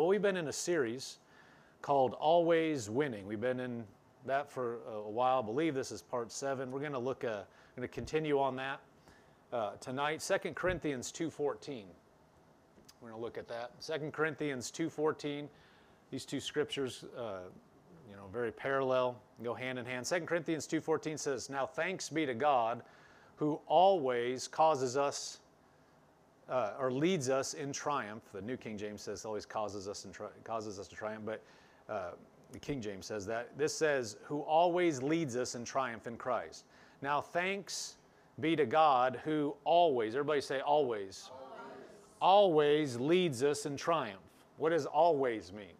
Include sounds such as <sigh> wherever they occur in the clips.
Well, we've been in a series called Always Winning. We've been in that for a while. I believe this is part seven. We're going to look, uh, going to continue on that uh, tonight. 2 Corinthians 2.14. We're going to look at that. 2 Corinthians 2.14. These two scriptures, uh, you know, very parallel, go hand in hand. 2 Corinthians 2.14 says, Now thanks be to God who always causes us uh, or leads us in triumph. The New King James says always causes us in causes us to triumph, but uh, the King James says that. This says who always leads us in triumph in Christ. Now thanks be to God who always, everybody say always, always, always leads us in triumph. What does always mean?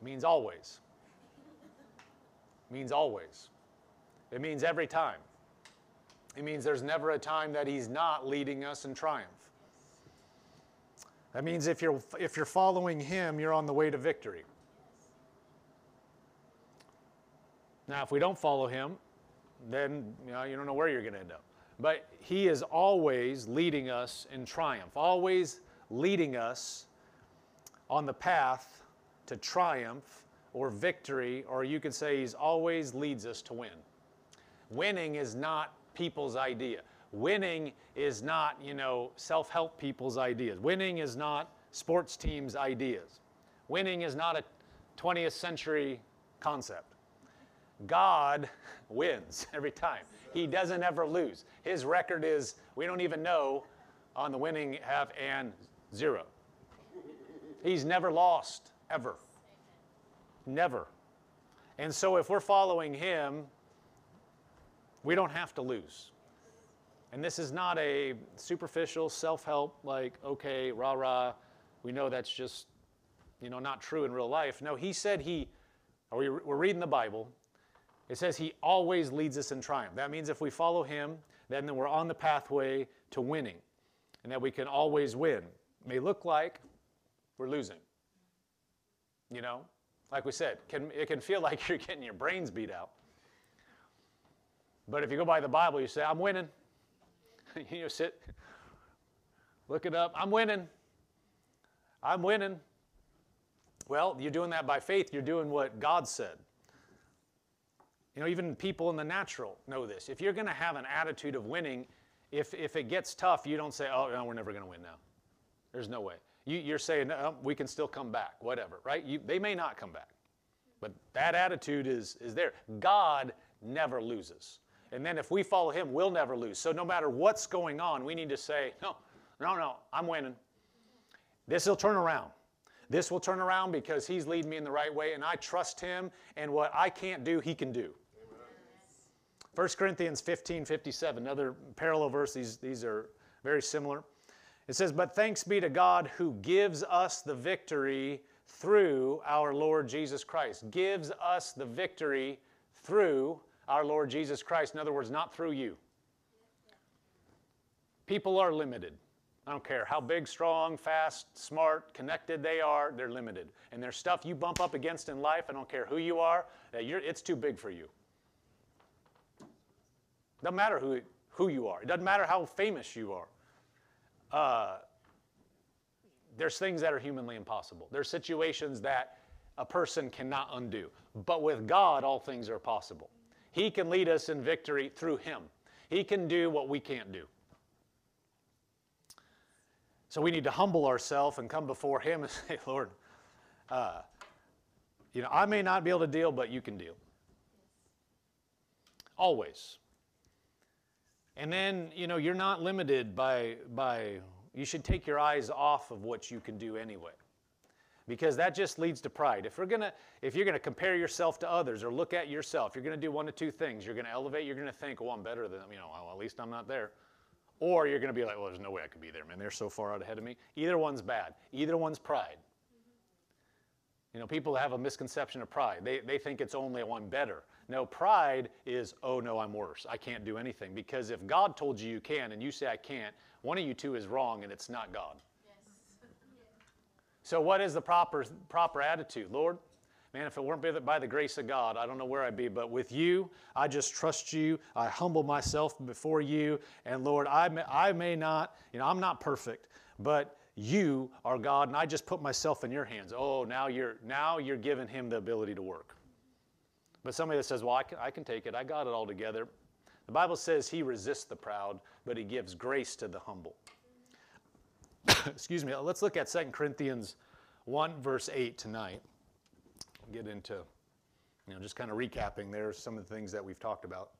It means always. It means always. It means every time. It means there's never a time that He's not leading us in triumph. That means if you're, if you're following Him, you're on the way to victory. Now, if we don't follow Him, then you, know, you don't know where you're going to end up. But He is always leading us in triumph, always leading us on the path to triumph or victory, or you could say He's always leads us to win. Winning is not people's idea. Winning is not, you know, self-help people's ideas. Winning is not sports teams' ideas. Winning is not a 20th century concept. God <laughs> wins <laughs> every time. He doesn't ever lose. His record is, we don't even know on the winning half and zero. He's never lost, ever. Never. And so if we're following him, we don't have to lose. And this is not a superficial self help, like, okay, rah rah, we know that's just, you know, not true in real life. No, he said he, or we're reading the Bible, it says he always leads us in triumph. That means if we follow him, then we're on the pathway to winning, and that we can always win. It may look like we're losing. You know, like we said, can, it can feel <laughs> like you're getting your brains beat out. But if you go by the Bible, you say, I'm winning. <laughs> you sit, look it up. I'm winning. I'm winning. Well, you're doing that by faith. You're doing what God said. You know, even people in the natural know this. If you're going to have an attitude of winning, if, if it gets tough, you don't say, oh, no, we're never going to win now. There's no way. You, are saying, we can still come back, whatever, right? You, they may not come back. But that attitude is, is there. God never loses. And then if we follow him, we'll never lose. So no matter what's going on, we need to say, no, no, no, I'm winning. This will turn around. This will turn around because he's leading me in the right way, and I trust him, and what I can't do, he can do. 1 Corinthians 15 57, another parallel verse. These, these are very similar. It says, But thanks be to God who gives us the victory through our Lord Jesus Christ. Gives us the victory through our Lord Jesus Christ. In other words, not through you. People are limited. I don't care how big, strong, fast, smart, connected they are, they're limited. And there's stuff you bump up against in life, I don't care who you are, it's too big for you. Doesn't matter who, who you are. It doesn't matter how famous you are. Uh, there's things that are humanly impossible. There's situations that a person cannot undo. But with God, all things are possible. He can lead us in victory through Him. He can do what we can't do. So we need to humble ourselves and come before Him and <laughs> say, Lord, uh, you know, I may not be able to deal, but you can deal. Always. And then, you know, you're not limited by, by, you should take your eyes off of what you can do anyway because that just leads to pride. If, we're gonna, if you're going to compare yourself to others or look at yourself, you're going to do one of two things. You're going to elevate, you're going to think, well, I'm better than them, you know, well, at least I'm not there. Or you're going to be like, well, there's no way I could be there, man. They're so far out ahead of me. Either one's bad. Either one's pride. You know, people have a misconception of pride. They, they think it's only one better. No, pride is, oh no, I'm worse. I can't do anything. Because if God told you you can and you say I can't, one of you two is wrong and it's not God. So, what is the proper, proper attitude? Lord, man, if it weren't by the grace of God, I don't know where I'd be. But with you, I just trust you. I humble myself before you. And Lord, I may, I may not, you know, I'm not perfect. but you are God, and I just put myself in your hands. Oh, now you're now you're giving him the ability to work. But somebody that says, Well, I can, I can take it, I got it all together. The Bible says he resists the proud, but he gives grace to the humble. <coughs> Excuse me, let's look at 2 Corinthians 1, verse 8 tonight. Get into, you know, just kind of recapping there some of the things that we've talked about.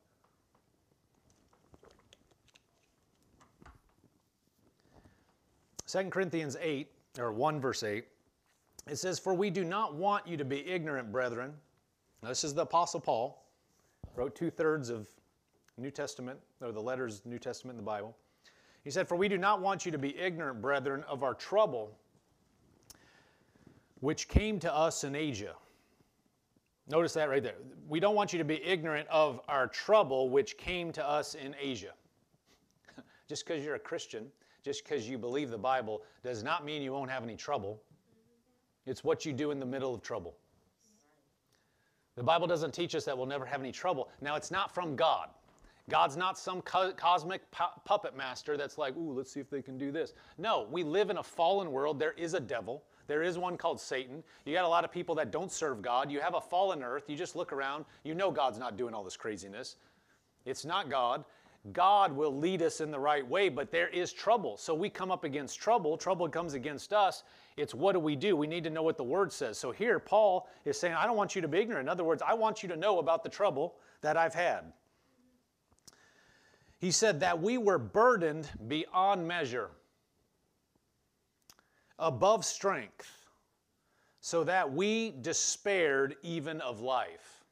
Second Corinthians 8, or 1 verse 8, it says, For we do not want you to be ignorant, brethren. Now, this is the Apostle Paul, wrote two thirds of New Testament, or the letters New Testament in the Bible. He said, For we do not want you to be ignorant, brethren, of our trouble which came to us in Asia. Notice that right there. We don't want you to be ignorant of our trouble which came to us in Asia. <laughs> just because you're a Christian, just because you believe the Bible, does not mean you won't have any trouble. It's what you do in the middle of trouble. The Bible doesn't teach us that we'll never have any trouble. Now, it's not from God. God's not some co- cosmic pu- puppet master that's like, ooh, let's see if they can do this. No, we live in a fallen world. There is a devil. There is one called Satan. You got a lot of people that don't serve God. You have a fallen earth. You just look around. You know God's not doing all this craziness. It's not God. God will lead us in the right way, but there is trouble. So we come up against trouble. Trouble comes against us. It's what do we do? We need to know what the word says. So here, Paul is saying, I don't want you to be ignorant. In other words, I want you to know about the trouble that I've had. He said that we were burdened beyond measure, above strength, so that we despaired even of life.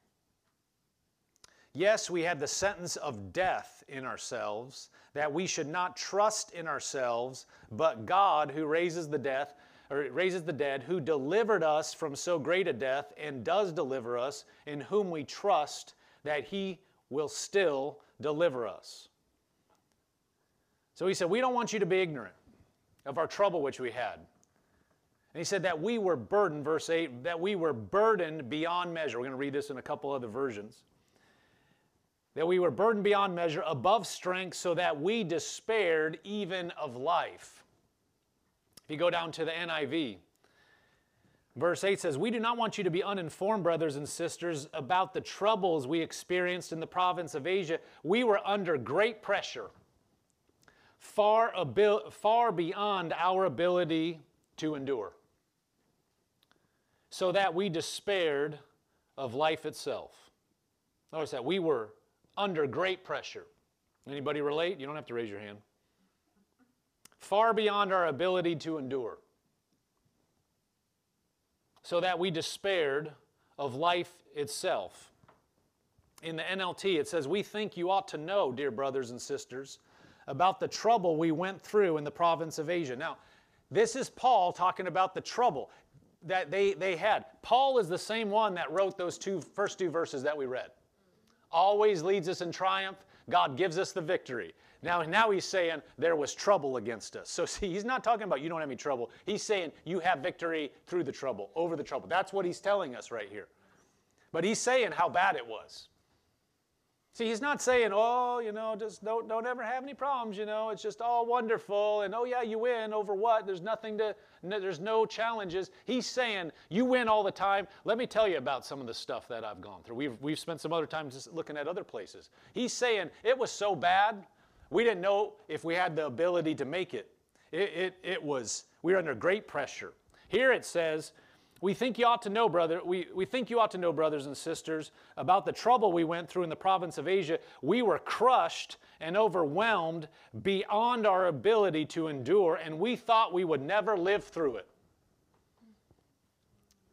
Yes, we had the sentence of death in ourselves, that we should not trust in ourselves, but God who raises the death or raises the dead, who delivered us from so great a death and does deliver us, in whom we trust that he will still deliver us. So he said, We don't want you to be ignorant of our trouble which we had. And he said that we were burdened, verse 8, that we were burdened beyond measure. We're going to read this in a couple other versions. That we were burdened beyond measure, above strength, so that we despaired even of life. If you go down to the NIV, verse 8 says, We do not want you to be uninformed, brothers and sisters, about the troubles we experienced in the province of Asia. We were under great pressure far, abil- far beyond our ability to endure, so that we despaired of life itself. Notice that we were under great pressure. Anybody relate? You don't have to raise your hand. Far beyond our ability to endure, so that we despaired of life itself. In the NLT, it says, We think you ought to know, dear brothers and sisters, about the trouble we went through in the province of Asia. Now, this is Paul talking about the trouble that they, they had. Paul is the same one that wrote those two first two verses that we read. Always leads us in triumph. God gives us the victory. Now, now he's saying there was trouble against us. So <laughs> see, he's not talking about you don't have any trouble. He's saying you have victory through the trouble, over the trouble. That's what he's telling us right here. But he's saying how bad it was. See, he's not saying, oh, you know, just don't, don't ever have any problems, you know, it's just all wonderful, and oh, yeah, you win over what? There's nothing to, no, there's no challenges. He's saying, you win all the time. Let me tell you about some of the stuff that I've gone through. We've, we've spent some other time just looking at other places. He's saying, it was so bad, we didn't know if we had the ability to make it. It, it, it was, we were under great pressure. Here it says, we think you ought to know, brother, we, we think you ought to know, brothers and sisters, about the trouble we went through in the province of Asia. We were crushed and overwhelmed beyond our ability to endure, and we thought we would never live through it.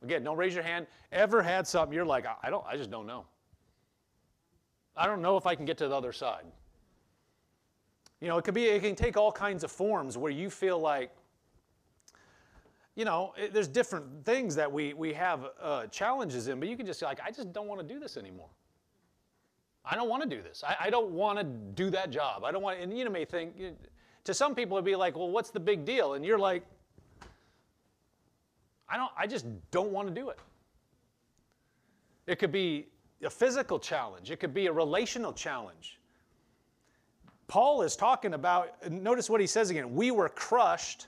Again, don't raise your hand. Ever had something you're like, I don't, I just don't know. I don't know if I can get to the other side. You know, it could be, it can take all kinds of forms where you feel like, you know, it, there's different things that we, we have uh, challenges in, but you can just like, I just don't want to do this anymore. I don't want to do this. I, I don't want to do that job. I don't want, and you may think, to some people it'd be like, well, what's the big deal? And you're like, I don't, I just don't want to do it. It could be a physical challenge. It could be a relational challenge. Paul is talking about, notice what he says again. We were crushed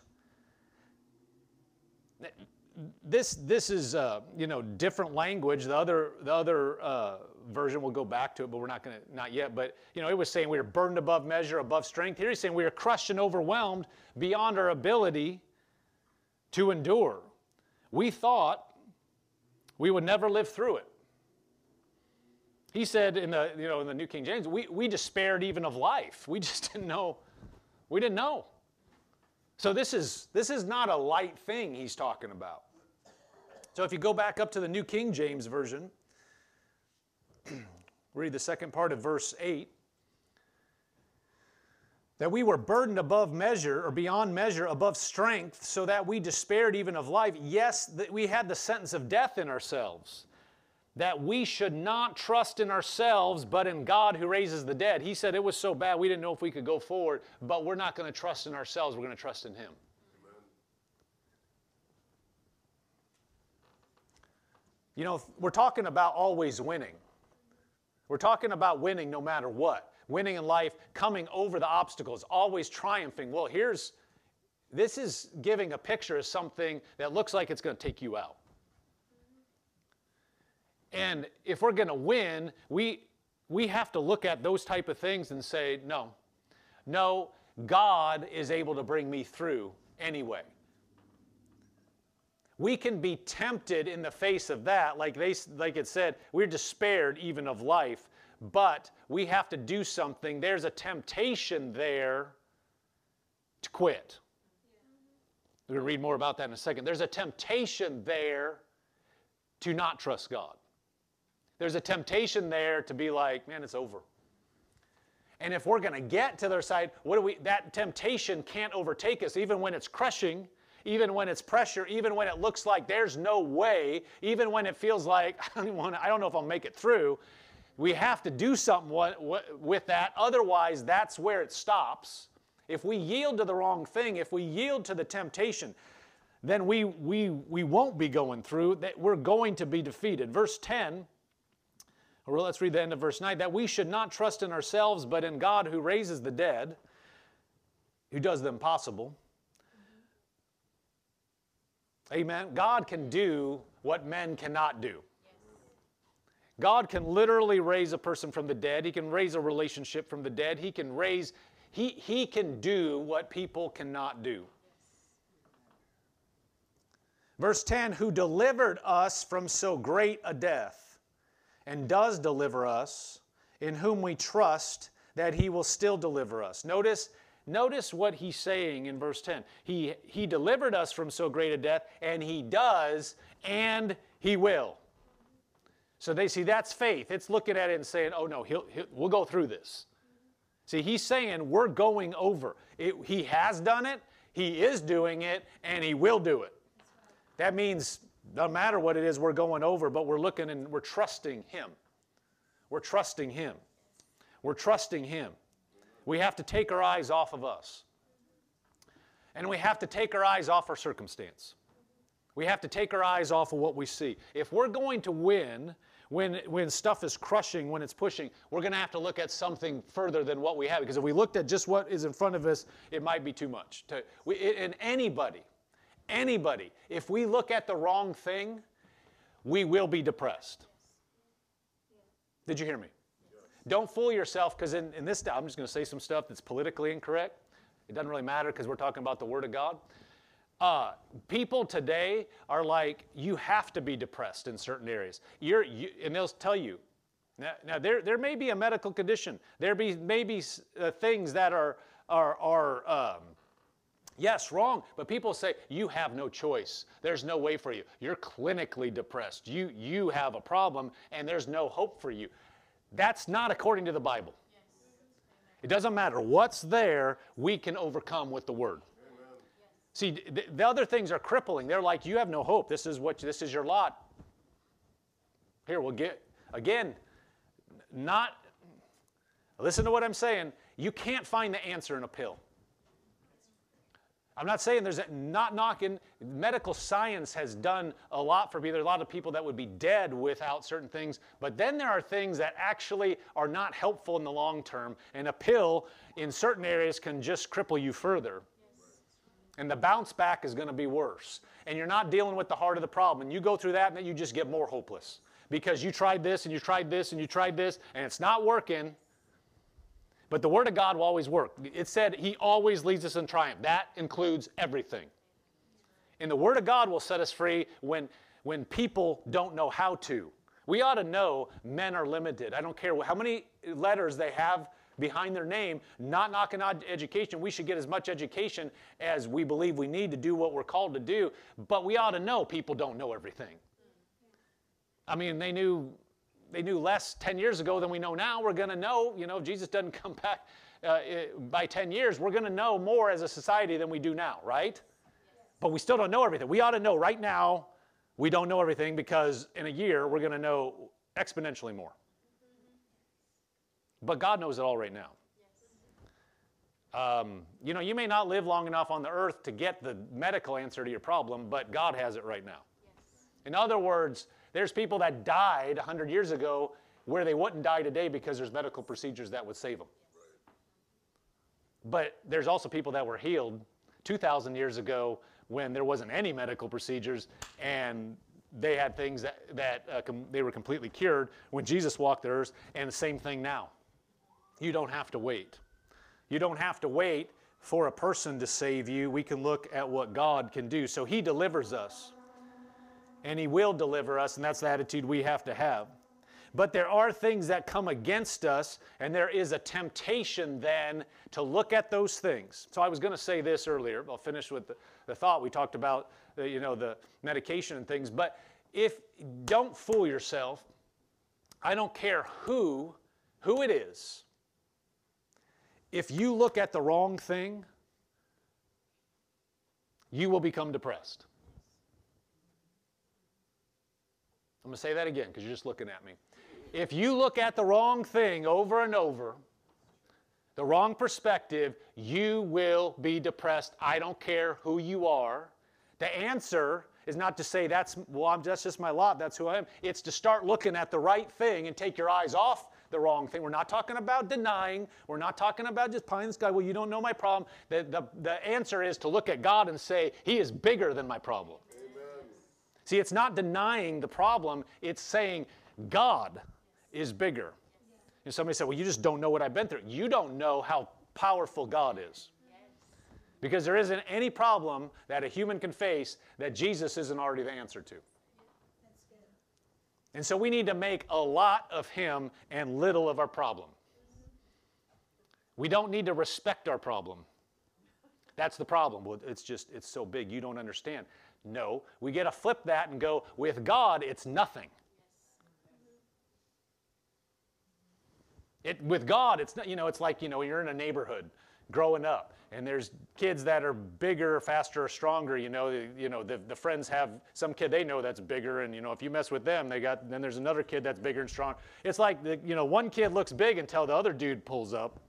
this this is uh, you know different language. The other the other uh, version we'll go back to it, but we're not going to not yet. But you know it was saying we were burdened above measure, above strength. Here he's saying we are crushed and overwhelmed beyond our ability to endure. We thought we would never live through it. He said in the you know in the New King James, we we despaired even of life. We just <laughs> didn't know. We didn't know. So this is this is not a light thing he's talking about. So if you go back up to the New King James Version, <clears throat> read the second part of verse 8 that we were burdened above measure or beyond measure above strength so that we despaired even of life. Yes that we had the sentence of death in ourselves that we should not trust in ourselves but in god who raises the dead he said it was so bad we didn't know if we could go forward but we're not going to trust in ourselves we're going to trust in him You know, we're talking about always winning. We're talking about winning no matter what. Winning in life, coming over the obstacles, always triumphing. Well, here's this is giving a picture of something that looks like it's going to take you out. And if we're going to win, we we have to look at those type of things and say, no. No, God is able to bring me through anyway. We can be tempted in the face of that, like, they, like it said, we're despaired even of life, but we have to do something. There's a temptation there to quit. We're going to read more about that in a second. There's a temptation there to not trust God. There's a temptation there to be like, man, it's over. And if we're going to get to their side, what do we that temptation can't overtake us even when it's crushing even when it's pressure, even when it looks like there's no way, even when it feels like <laughs> I don't, want I don't know if I'll make it through. We have to do something with that. Otherwise, that's where it stops. If we yield to the wrong thing, if we yield to the temptation, then we, we, we won't be going through, that we're going to be defeated. Verse 10, or let's read the end of verse 9, that we should not trust in ourselves, but in God who raises the dead, who does the impossible. Amen. God can do what men cannot do. God can literally raise a person from the dead. He can raise a relationship from the dead. He can raise, he, he can do what people cannot do. Verse 10 Who delivered us from so great a death, and does deliver us, in whom we trust that he will still deliver us. Notice Notice what he's saying in verse 10. He, he delivered us from so great a death, and he does, and he will. So they see that's faith. It's looking at it and saying, oh no, he'll, he'll we'll go through this. See, he's saying we're going over. It, he has done it, he is doing it, and he will do it. That means no matter what it is, we're going over, but we're looking and we're trusting him. We're trusting him. We're trusting him. We have to take our eyes off of us. And we have to take our eyes off our circumstance. We have to take our eyes off of what we see. If we're going to win when, when stuff is crushing, when it's pushing, we're going to have to look at something further than what we have. Because if we looked at just what is in front of us, it might be too much. To, we, and anybody, anybody, if we look at the wrong thing, we will be depressed. Did you hear me? Don't fool yourself because in, in this, I'm just going to say some stuff that's politically incorrect. It doesn't really matter because we're talking about the Word of God. Uh, people today are like, you have to be depressed in certain areas. You're, you, and they'll tell you. Now, now, there, there may be a medical condition. There be, may be uh, things that are, are, are um, yes, wrong. But people say, you have no choice. There's no way for you. You're clinically depressed. You, you have a problem, and there's no hope for you. That's not according to the Bible. It doesn't matter what's there, we can overcome with the word. See, the, the other things are crippling. They're like, you have no hope. This is what this is your lot. Here, we'll get again, not listen to what I'm saying. You can't find the answer in a pill. I'm not saying there's a, not knocking. Medical science has done a lot for me. There are a lot of people that would be dead without certain things, but then there are things that actually are not helpful in the long term, and a pill in certain areas can just cripple you further. And the bounce back is going to be worse. And you're not dealing with the heart of the problem. And you go through that and then you just get more hopeless because you tried this and you tried this and you tried this and it's not working. But the Word of God will always work. It said He always leads us in triumph. That includes everything. And the Word of God will set us free when, when people don't know how to. We ought to know men are limited. I don't care how many letters they have behind their name, not knocking on education. We should get as much education as we believe we need to do what we're called to do. But we ought to know people don't know everything. I mean, they knew they knew less 10 years ago than we know now. We're going to know, you know, if Jesus doesn't come back uh, by 10 years, we're going to know more as a society than we do now, right? But we still don't know everything. We ought to know right now we don't know everything because in a year we're going to know exponentially more. But God knows it all right now. Um, you know, you may not live long enough on the earth to get the medical answer to your problem, but God has it right now. In other words, there's people that died 100 years ago where they wouldn't die today because there's medical procedures that would save them. But there's also people that were healed 2,000 years ago when there wasn't any medical procedures and they had things that, that uh, they were completely cured when Jesus walked the earth, and the same thing now. You don't have to wait. You don't have to wait for a person to save you. We can look at what God can do. So He delivers us, and He will deliver us, and that's the attitude we have to have. But there are things that come against us, and there is a temptation then to look at those things. So I was going to say this earlier. I'll finish with the, the thought. We talked about the, you know the medication and things. But if don't fool yourself, I don't care who who it is. If you look at the wrong thing, you will become depressed. I'm going to say that again because you're just looking at me. If you look at the wrong thing over and over, the wrong perspective, you will be depressed. I don't care who you are. The answer is not to say that's well, I'm, that's just my lot, that's who I am. It's to start looking at the right thing and take your eyes off the wrong thing. We're not talking about denying. We're not talking about just pie in the sky. Well, you don't know my problem. The, the, the answer is to look at God and say, He is bigger than my problem. See, it's not denying the problem, it's saying, God is bigger. And somebody said, Well, you just don't know what I've been through. You don't know how powerful God is. Because there isn't any problem that a human can face that Jesus isn't already the answer to. And so we need to make a lot of Him and little of our problem. We don't need to respect our problem. That's the problem. Well, it's just, it's so big, you don't understand. No, we get to flip that and go, with God, it's nothing. It, with God, it's not, you know, it's like, you know, you're in a neighborhood growing up and there's kids that are bigger, faster, stronger. You know, you know the, the friends have some kid they know that's bigger, and you know if you mess with them, they got then there's another kid that's bigger and strong. It's like the, you know one kid looks big until the other dude pulls up.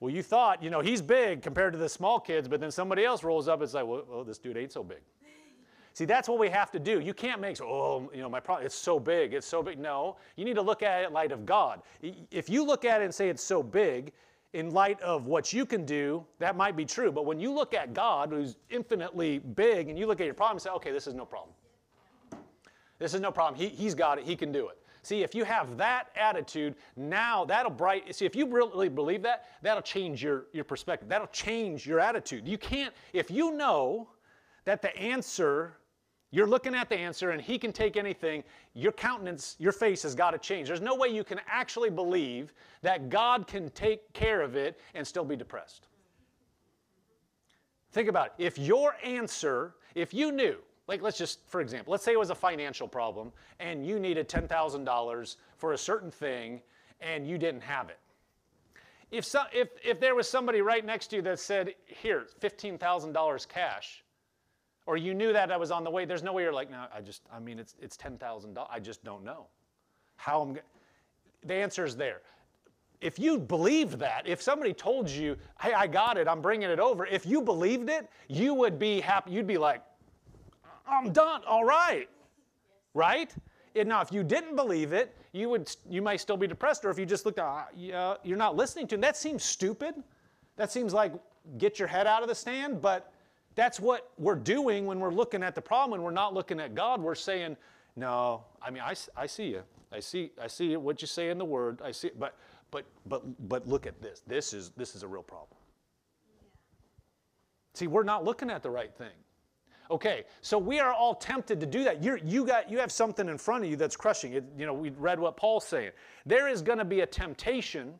Well, you thought you know he's big compared to the small kids, but then somebody else rolls up. It's like, well, well this dude ain't so big. See, that's what we have to do. You can't make, oh, you know, my problem, it's so big, it's so big. No, you need to look at it in light of God. If you look at it and say it's so big, in light of what you can do, that might be true. But when you look at God, who's infinitely big, and you look at your problem and say, okay, this is no problem. This is no problem. He, he's got it. He can do it. See, if you have that attitude, now that'll bright. See, if you really believe that, that'll change your, your perspective. That'll change your attitude. You can't, if you know that the answer you're looking at the answer and he can take anything. Your countenance, your face has got to change. There's no way you can actually believe that God can take care of it and still be depressed. Think about it. If your answer, if you knew, like let's just, for example, let's say it was a financial problem and you needed $10,000 for a certain thing and you didn't have it. If, so, if, if there was somebody right next to you that said, here, $15,000 cash, or you knew that I was on the way, there's no way you're like, no, I just, I mean, it's, it's $10,000. I just don't know how I'm The answer is there. If you believed that, if somebody told you, hey, I got it, I'm bringing it over, if you believed it, you would be happy. You'd be like, I'm done, all right. Right? And now, if you didn't believe it, you would you might still be depressed. Or if you just looked, ah, yeah, you're not listening to him. That seems stupid. That seems like get your head out of the stand, but that's what we're doing when we're looking at the problem and we're not looking at God. We're saying, no, I mean, I, I see you. I see, I see what you say in the word. I see, it, but, but, but, but look at this. This is, this is a real problem. See, we're not looking at the right thing. Okay, so we are all tempted to do that. You're, you got, you have something in front of you that's crushing it. You know, we read what Paul's saying. There is going to be a temptation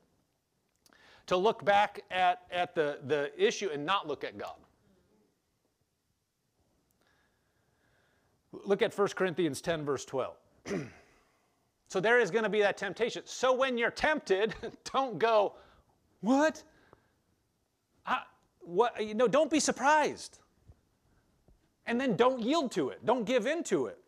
to look back at, at the, the issue and not look at God. Look at 1 Corinthians 10, verse 12. <clears throat> so there is going to be that temptation. So when you're tempted, <laughs> don't go, what? I, what? You know, don't be surprised. And then don't yield to it. Don't give in to it.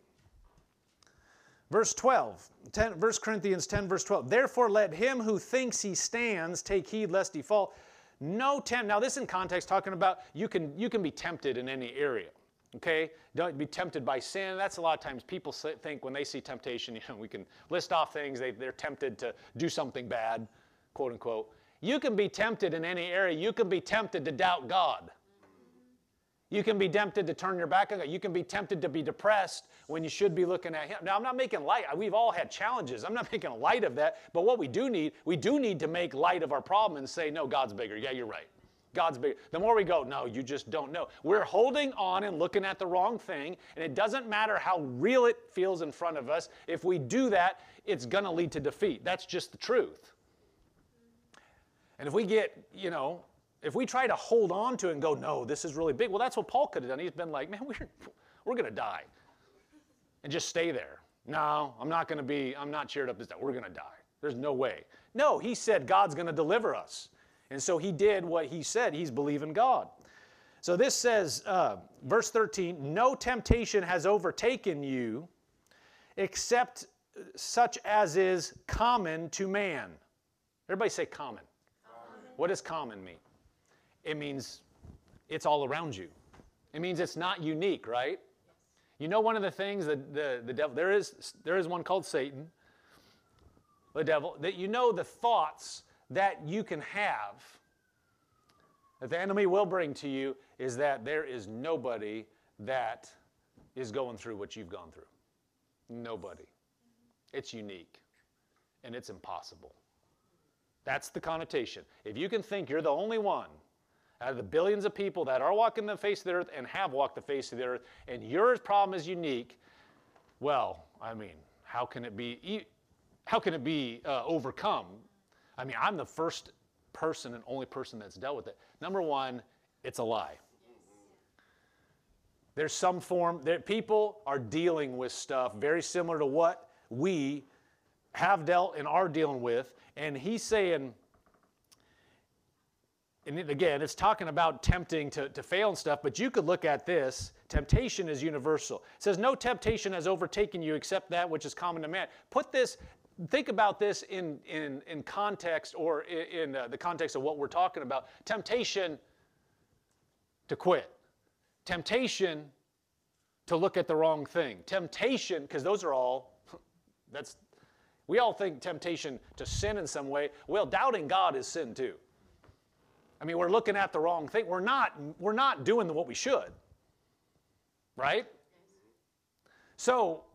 Verse 12, 10, 1 Corinthians 10, verse 12. Therefore, let him who thinks he stands take heed lest he fall. No tempt. Now, this in context talking about you can you can be tempted in any area. Okay, don't be tempted by sin. That's a lot of times people think when they see temptation, <laughs> you know, we can list off things they, they're tempted to do something bad, quote unquote. You can be tempted in any area. You can be tempted to doubt God. You can be tempted to turn your back on God. You can be tempted to be depressed when you should be looking at Him. Now, I'm not making light. We've all had challenges. I'm not <laughs> making light of that. But what we do need, we do need to make light of our problem and say, no, God's bigger. Yeah, you're right. God's bigger. The more we go, no, you just don't know. We're holding on and looking at the wrong thing, and it doesn't matter how real it feels in front of us. If we do that, it's going to lead to defeat. That's just the truth. And if we get, you know, if we try to hold on to it and go, no, this is really big, well, that's what Paul could have done. He's been like, man, we're, we're going to die. And just stay there. No, I'm not going to be, I'm not cheered up as that. We're going to die. There's no way. No, he said God's going to deliver us. And so he did what he said. He's believing God. So this says, uh, verse 13, no temptation has overtaken you except such as is common to man. Everybody say common. common. What does common mean? It means it's all around you. It means it's not unique, right? You know, one of the things that the, the devil, there is, there is one called Satan, the devil, that you know the thoughts that you can have, that the enemy will bring to you, is that there is nobody that is going through what you've gone through. Nobody. It's unique and it's impossible. That's the connotation. If you can think you're the only one out of the billions of people that are walking the face of the earth and have walked the face of the earth, and your problem is unique, well, I mean, how can it be? How can it be uh, overcome? I mean, I'm the first person and only person that's dealt with it. Number one, it's a lie. There's some form that people are dealing with stuff very similar to what we have dealt and are dealing with. And he's saying, and again, it's talking about tempting to, to fail and stuff, but you could look at this. Temptation is universal. It says, No temptation has overtaken you except that which is common to man. Put this, think about this in, in, in context or in, in uh, the context of what we're talking about. Temptation to quit, temptation to look at the wrong thing, temptation, because those are all, <laughs> that's, we all think temptation to sin in some way. Well, doubting God is sin too. I mean, we're looking at the wrong thing. We're not, we're not doing what we should, right? So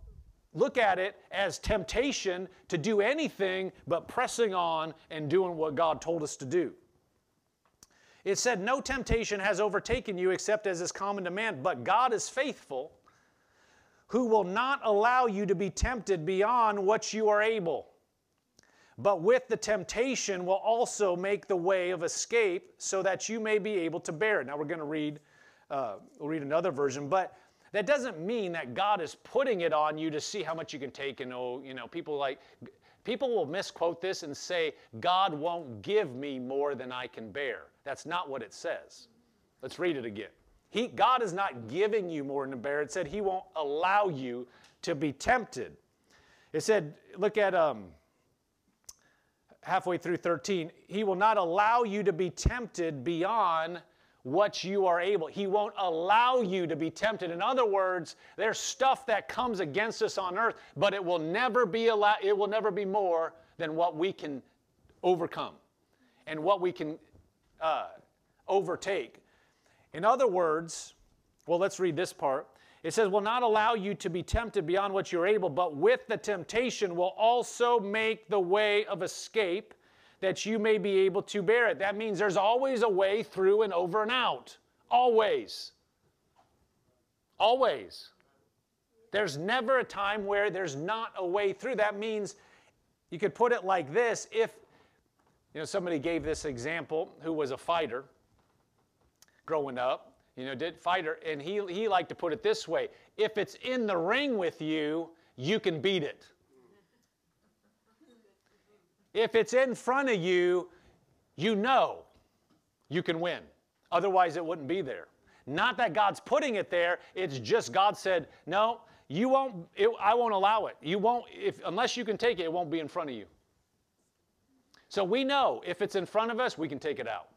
look at it as temptation to do anything but pressing on and doing what God told us to do. It said, No temptation has overtaken you except as is common to man, but God is faithful, who will not allow you to be tempted beyond what you are able but with the temptation will also make the way of escape so that you may be able to bear it. Now we're going to read, uh, we'll read another version, but that doesn't mean that God is putting it on you to see how much you can take. And oh, you know, people like people will misquote this and say God won't give me more than I can bear. That's not what it says. Let's read it again. He, God is not giving you more than to bear. It said He won't allow you to be tempted. It said, look at um, halfway through 13, He will not allow you to be tempted beyond what you are able. He won't allow you to be tempted. In other words, there's stuff that comes against us on earth, but it will never be allowed, it will never be more than what we can overcome and what we can uh, overtake. In other words, well, let's read this part. It says, will not allow you to be tempted beyond what you're able, but with the temptation will also make the way of escape that you may be able to bear it. That means there's always a way through and over and out. Always. Always. There's never a time where there's not a way through. That means you could put it like this if, you know, somebody gave this example who was a fighter growing up, you know, did fighter, and he, he liked to put it this way if it's in the ring with you, you can beat it. If it's in front of you, you know you can win. Otherwise, it wouldn't be there. Not that God's putting it there, it's just God said, no, you won't, it, I won't allow it. You won't, if, unless you can take it, it won't be in front of you. So we know if it's in front of us, we can take it out.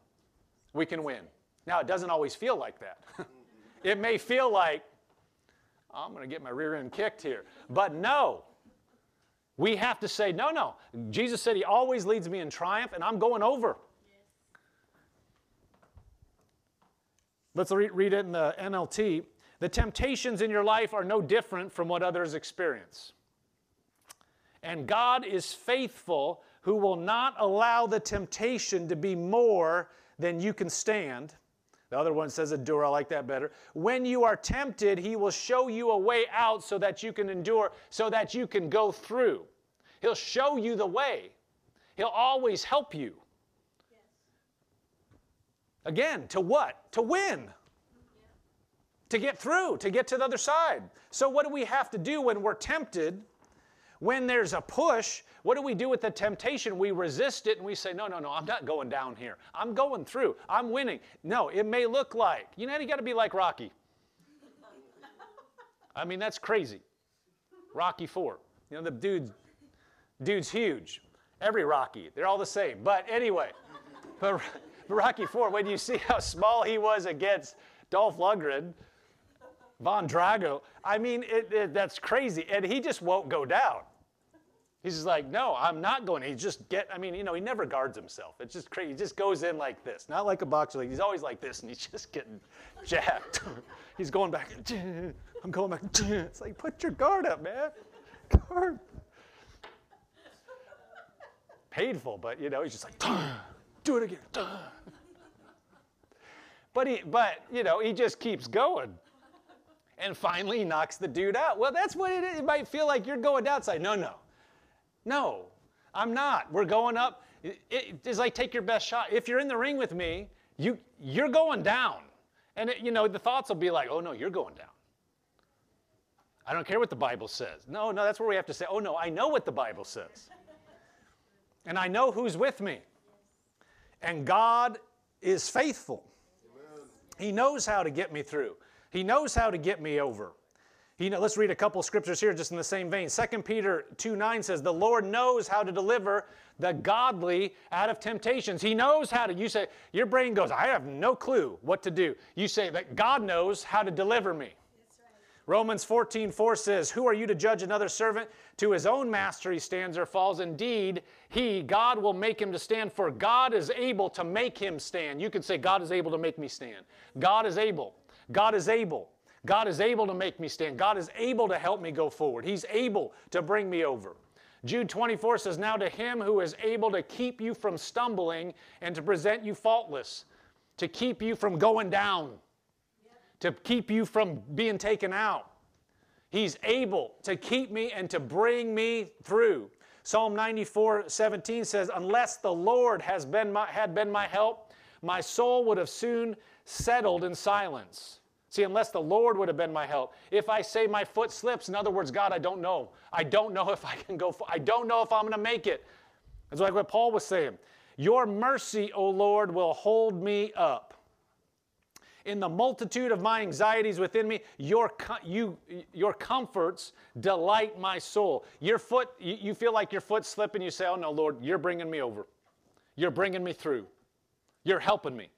We can win. Now, it doesn't always feel like that. <laughs> it may feel like, oh, I'm going to get my rear end kicked here. But no, we have to say, no, no. Jesus said he always leads me in triumph, and I'm going over. Let's read it in the NLT. The temptations in your life are no different from what others experience. And God is faithful, who will not allow the temptation to be more than you can stand. The other one says endure. I like that better. When you are tempted, He will show you a way out so that you can endure, so that you can go through. He'll show you the way. He'll always help you. Again, to what? To win to get through, to get to the other side. So, what do we have to do when we're tempted? When there's a push, what do we do with the temptation? We resist it and we say, No, no, no, I'm not going down here. I'm going through. I'm winning. No, it may look like, you know, you got to be like Rocky. <laughs> I mean, that's crazy. Rocky 4. You know, the dude's, dude's huge. Every Rocky, they're all the same. But anyway, <laughs> but Rocky 4, when you see how small he was against Dolph Lundgren, Ivan Drago. I mean, it, it, that's crazy. And he just won't go down. He's just like, no, I'm not going. He just get. I mean, you know, he never guards himself. It's just crazy. He just goes in like this, not like a boxer. Like he's always like this, and he's <laughs> just getting jacked. <laughs> he's going back. <laughs> I'm going back. It's like, put your guard up, man. Guard. Painful, but you know, he's just like, do it again. But he, but you know, he just keeps going and finally knocks the dude out. Well, that's what it is. It might feel like you're going downside. No, no. No, I'm not. We're going up. It, it's like take your best shot. If you're in the ring with me, you, you're going down. And, it, you know, the thoughts will be like, oh, no, you're going down. I don't care what the Bible says. No, no, that's where we have to say, oh, no, I know what the Bible says. And I know who's with me. And God is faithful. Amen. He knows how to get me through. He knows how to get me over. He know, let's read a couple scriptures here just in the same vein. 2 Peter 2 9 says, The Lord knows how to deliver the godly out of temptations. He knows how to. You say, Your brain goes, I have no clue what to do. You say that God knows how to deliver me. Romans 14, 4 says, Who are you to judge another servant? To his own master he stands or falls. Indeed, he, God, will make him to stand, for God is able to make him stand. You could say, God is able to make me stand. God is able. God is able. God is able to make me stand. God is able to help me go forward. He's able to bring me over. Jude 24 says, Now to him who is able to keep you from stumbling and to present you faultless, to keep you from going down, to keep you from being taken out. He's able to keep me and to bring me through. Psalm 94 17 says, Unless the Lord has been my, had been my help, my soul would have soon settled in silence. See, unless the Lord would have been my help. If I say my foot slips, in other words, God, I don't know. I don't know <laughs> if I can go, I don't know if I'm going to make it. It's like what Paul was saying. Your mercy, O Lord, will hold me up. In the multitude of my anxieties within me, your, you, your comforts delight my soul. Your foot, you feel like your foot slipping, you say, Oh no, Lord, you're bringing me over. You're bringing me through. You're helping me.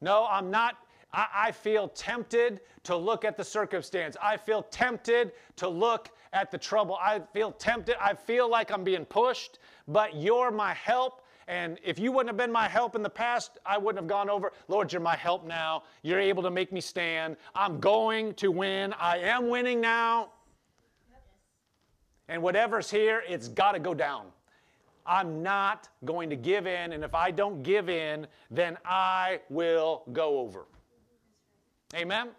No, I'm not. I, I feel tempted to look at the circumstance. I feel tempted to look at the trouble. I feel tempted. I feel like I'm being pushed, but you're my help And if you wouldn't have been my help in the past, I wouldn't have gone over. Lord, you're my help now. You're able to make me stand. I'm going to win. I am winning now. And whatever's here, it's got to go down. I'm not going to give in. And if I don't give in, then I will go over. Amen?